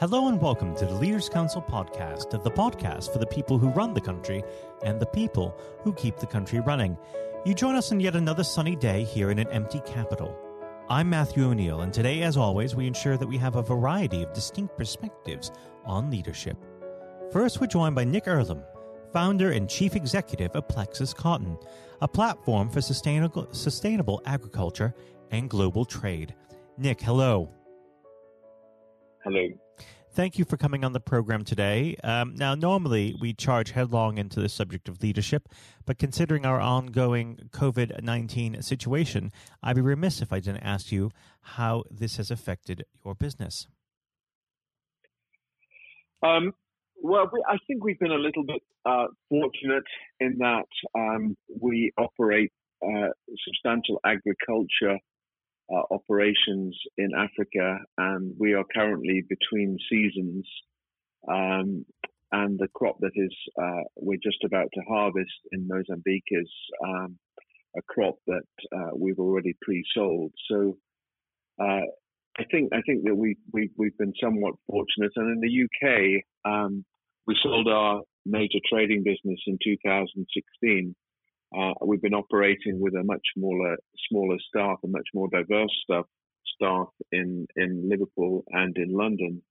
Hello and welcome to the Leaders Council podcast, the podcast for the people who run the country and the people who keep the country running. You join us on yet another sunny day here in an empty capital. I'm Matthew O'Neill, and today, as always, we ensure that we have a variety of distinct perspectives on leadership. First, we're joined by Nick Earlam, founder and chief executive of Plexus Cotton, a platform for sustainable, sustainable agriculture and global trade. Nick, hello. Hello. Thank you for coming on the program today. Um, now, normally we charge headlong into the subject of leadership, but considering our ongoing COVID 19 situation, I'd be remiss if I didn't ask you how this has affected your business. Um, well, we, I think we've been a little bit uh, fortunate in that um, we operate uh, substantial agriculture uh, operations in Africa, and we are currently between seasons. Um, and the crop that is uh, we're just about to harvest in Mozambique is um, a crop that uh, we've already pre-sold. So uh, I think I think that we, we we've been somewhat fortunate. And in the UK, um, we sold our major trading business in 2016 uh, we've been operating with a much smaller, smaller staff, a much more diverse staff, staff in, in Liverpool and in London.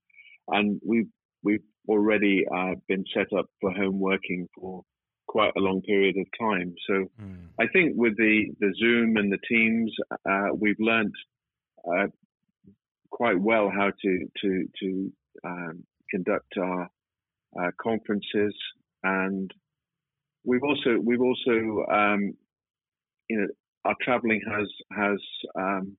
And we've, we've already uh, been set up for home working for quite a long period of time. So mm. I think with the, the Zoom and the Teams, uh, we've learnt uh, quite well how to, to, to um, conduct our uh, conferences and we've also we've also um, you know our traveling has has um,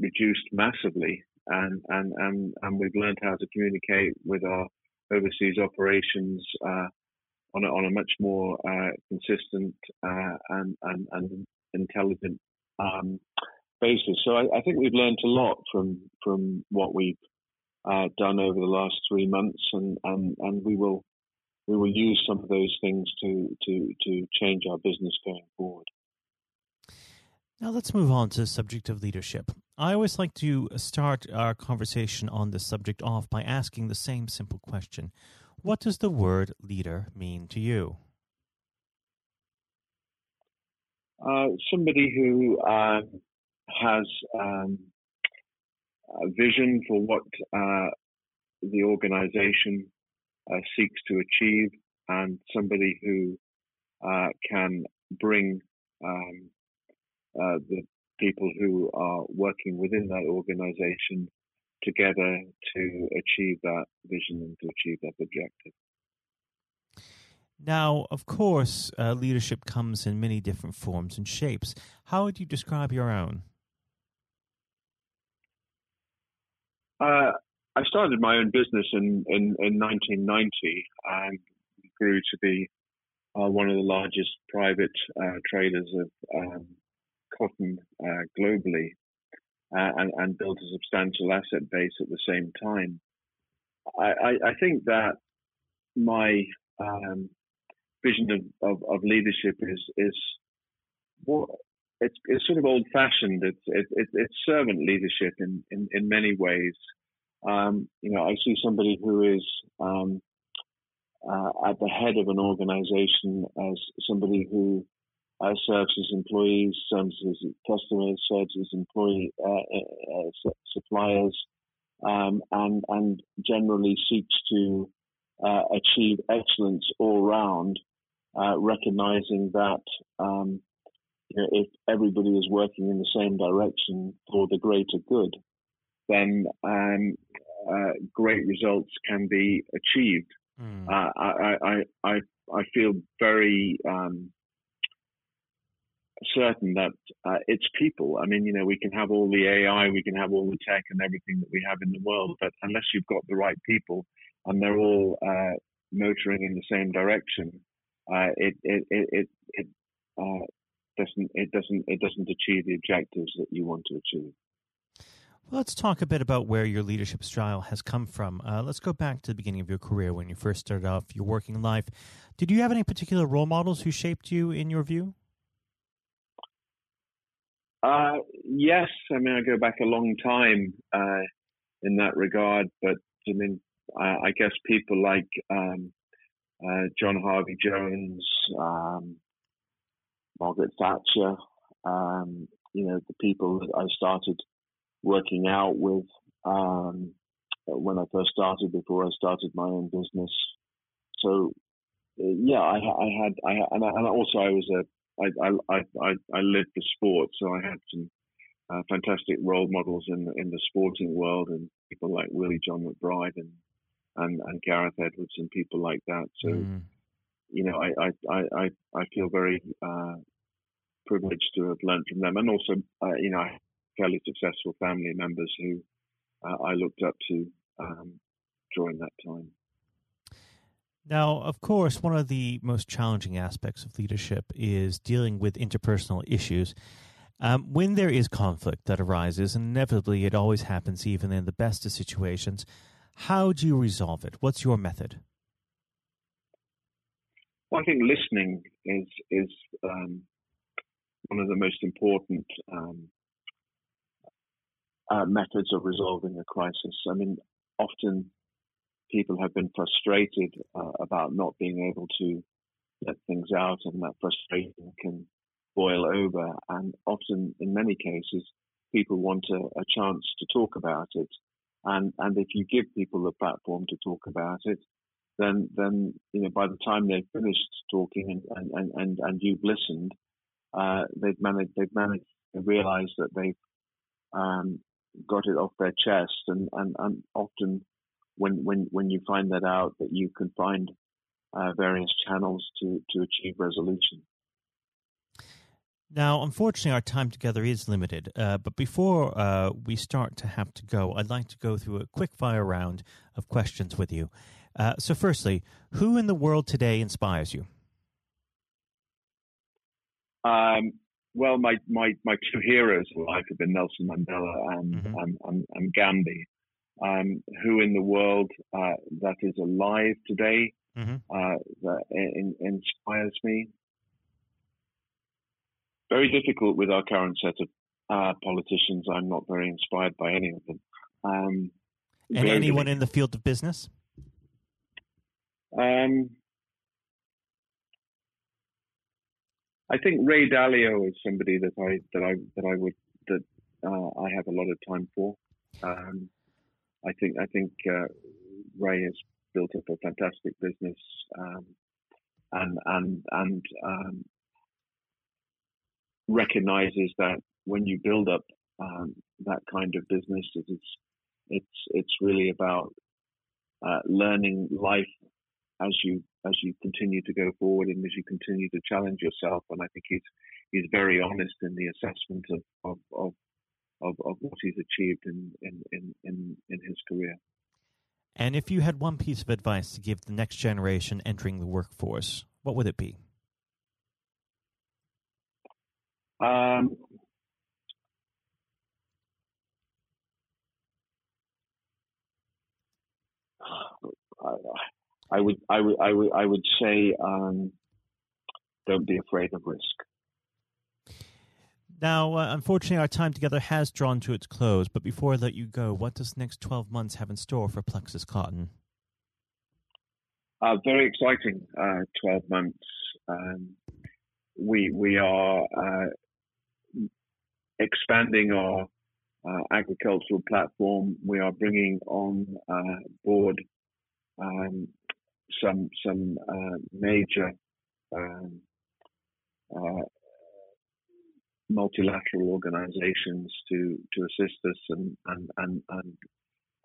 reduced massively, and and and and we've learned how to communicate with our overseas operations uh, on a, on a much more uh, consistent uh, and, and and intelligent um, basis. So I, I, think we've learned a lot from from what we've uh, done over the last three months, and and and we will we will use some of those things to, to, to change our business going forward. Now let's move on to the subject of leadership. I always like to start our conversation on this subject off by asking the same simple question. What does the word leader mean to you? Uh, somebody who uh, has um, a vision for what uh, the organization uh, seeks to achieve and somebody who uh, can bring um, uh, the people who are working within that organization together to achieve that vision and to achieve that objective. Now, of course, uh, leadership comes in many different forms and shapes. How would you describe your own? Uh, I started my own business in, in, in 1990 and grew to be uh, one of the largest private uh, traders of um, cotton uh, globally uh, and, and, built a substantial asset base at the same time. I, I, I think that my um, vision of, of, of, leadership is is more, it's, it's sort of old fashioned. It's, it, it, it's servant leadership in, in, in many ways. Um, you know, I see somebody who is um, uh, at the head of an organization as somebody who uh, serves as employees, serves as customers, serves as employee uh, uh, uh suppliers, um, and and generally seeks to uh, achieve excellence all round, recognizing that. Um, if everybody is working in the same direction for the greater good, then um, uh, great results can be achieved. Mm. Uh, I, I, I, I feel very um, certain that uh, it's people. I mean, you know, we can have all the AI, we can have all the tech and everything that we have in the world, but unless you've got the right people and they're all uh, motoring in the same direction, uh, it, it, it, it, it uh, doesn't, it doesn't, it doesn't achieve the objectives that you want to achieve. Let's talk a bit about where your leadership style has come from. Uh, let's go back to the beginning of your career when you first started off your working life. Did you have any particular role models who shaped you in your view? Uh, yes, I mean I go back a long time. Uh, in that regard. But I mean, I, I guess people like um, uh, John Harvey Jones, um, Margaret Thatcher, um, you know, the people that I started working out with um, when I first started, before I started my own business. So, yeah, I, I had, I, and, I, and also I was a, I, I, I, I lived the sport, so I had some uh, fantastic role models in in the sporting world, and people like Willie John McBride and and, and Gareth Edwards and people like that. So, mm. you know, I I, I, I feel very uh, privileged to have learned from them, and also, uh, you know, fairly successful family members who uh, I looked up to um, during that time. Now, of course, one of the most challenging aspects of leadership is dealing with interpersonal issues. Um, when there is conflict that arises, and inevitably it always happens even in the best of situations, how do you resolve it? What's your method? Well, I think listening is is um, one of the most important um, uh, methods of resolving a crisis. I mean, often people have been frustrated uh, about not being able to let things out, and that frustration can boil over. And often, in many cases, people want a, a chance to talk about it. And and if you give people the platform to talk about it, then then you know by the time they've finished talking and and and, and you've listened, uh, they've managed they've managed to realise that they've um, got it off their chest, and, and, and often when when when you find that out, that you can find uh, various channels to to achieve resolution. Now, unfortunately, our time together is limited. Uh, but before uh, we start to have to go, I'd like to go through a quick fire round of questions with you. Uh, so, firstly, who in the world today inspires you? Um, well, my, my, my two heroes in life have been Nelson Mandela and, mm-hmm. and, and, and, Gandhi. Um, who in the world uh, that is alive today mm-hmm. Uh, that in, inspires me? very difficult with our current set of uh, politicians. I'm not very inspired by any of them. Um, and anyone in the field of business? Um, I think Ray Dalio is somebody that I that I that I would that uh, I have a lot of time for. Um, I think I think uh, Ray has built up a fantastic business, um, and and and um, recognizes that when you build up um, that kind of business, it's it's it's really about uh, learning life as you as you continue to go forward and as you continue to challenge yourself. And I think he's he's very honest in the assessment of of of, of, of what he's achieved in, in, in, in, in his career. And if you had one piece of advice to give the next generation entering the workforce, what would it be? Um, I, I, would, I would, I would, I would say, um, don't be afraid of risk. Now, uh, unfortunately, our time together has drawn to its close. But before I let you go, what does the next 12 months have in store for Plexus Cotton? Uh, very exciting uh, 12 months. Um, we we are uh, expanding our uh, agricultural platform. We are bringing on uh, board um, some some uh, major um, uh, multilateral organizations to to assist us and and and, and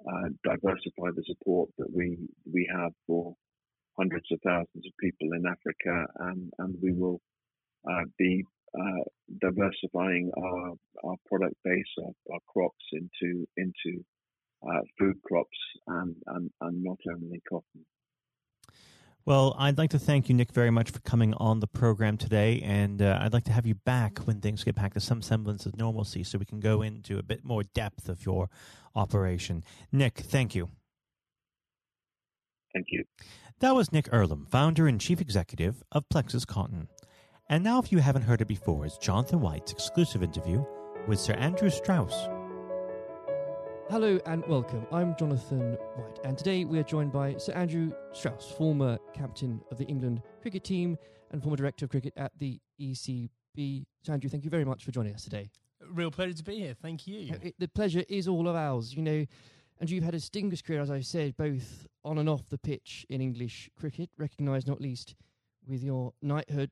uh, diversify the support that we we have for hundreds of thousands of people in Africa, and and we will uh, be uh, diversifying our, our product base, our, our crops into into uh, food crops and, and, and not only cotton. Well, I'd like to thank you, Nick, very much for coming on the program today. And uh, I'd like to have you back when things get back to some semblance of normalcy so we can go into a bit more depth of your operation. Nick, thank you. Thank you. That was Nick Earlam, founder and chief executive of Plexus Cotton. And now, if you haven't heard it before, is Jonathan White's exclusive interview with Sir Andrew Strauss. Hello and welcome. I'm Jonathan White, and today we are joined by Sir Andrew Strauss, former captain of the England cricket team and former director of cricket at the ECB. Sir Andrew, thank you very much for joining us today. Real pleasure to be here. Thank you. Uh, it, the pleasure is all of ours. You know, and you've had a distinguished career, as I said, both on and off the pitch in English cricket, recognised not least with your knighthood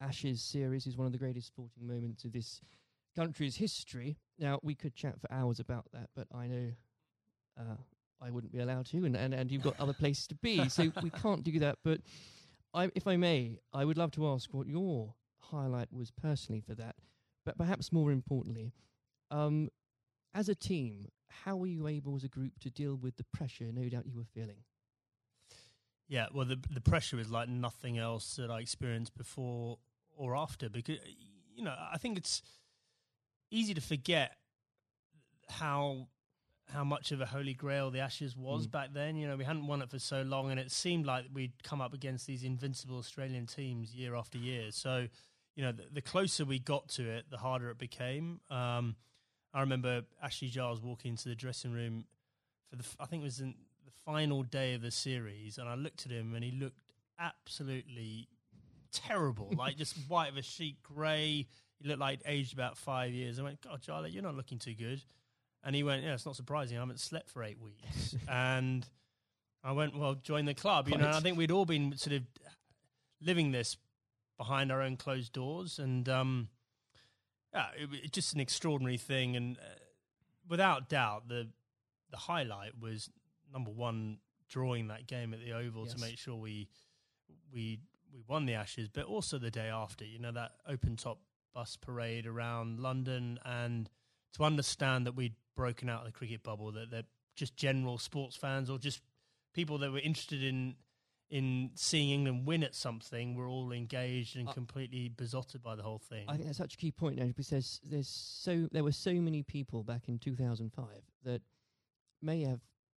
Ashes series is one of the greatest sporting moments of this country's history. Now, we could chat for hours about that, but I know uh, I wouldn't be allowed to, and, and, and you've got other places to be, so we can't do that. But I, if I may, I would love to ask what your highlight was personally for that, but perhaps more importantly, um, as a team, how were you able as a group to deal with the pressure no doubt you were feeling? Yeah, well, the the pressure is like nothing else that I experienced before or after because you know I think it's easy to forget how how much of a holy grail the Ashes was mm. back then. You know, we hadn't won it for so long, and it seemed like we'd come up against these invincible Australian teams year after year. So, you know, the, the closer we got to it, the harder it became. Um, I remember Ashley Giles walking into the dressing room for the, I think it was in final day of the series, and I looked at him, and he looked absolutely terrible, like just white of a sheet, grey. He looked like aged about five years. I went, God, Charlie, you're not looking too good. And he went, Yeah, it's not surprising. I haven't slept for eight weeks. and I went, Well, join the club. You know, I think we'd all been sort of living this behind our own closed doors. And um, yeah, it, it's just an extraordinary thing. And uh, without doubt, the the highlight was number one, drawing that game at the Oval yes. to make sure we we we won the Ashes, but also the day after. You know that open top bus parade around London, and to understand that we'd broken out of the cricket bubble that they're just general sports fans or just people that were interested in in seeing England win at something were all engaged and uh, completely besotted by the whole thing. I think that's such a key point now because there's, there's so there were so many people back in 2005 that may have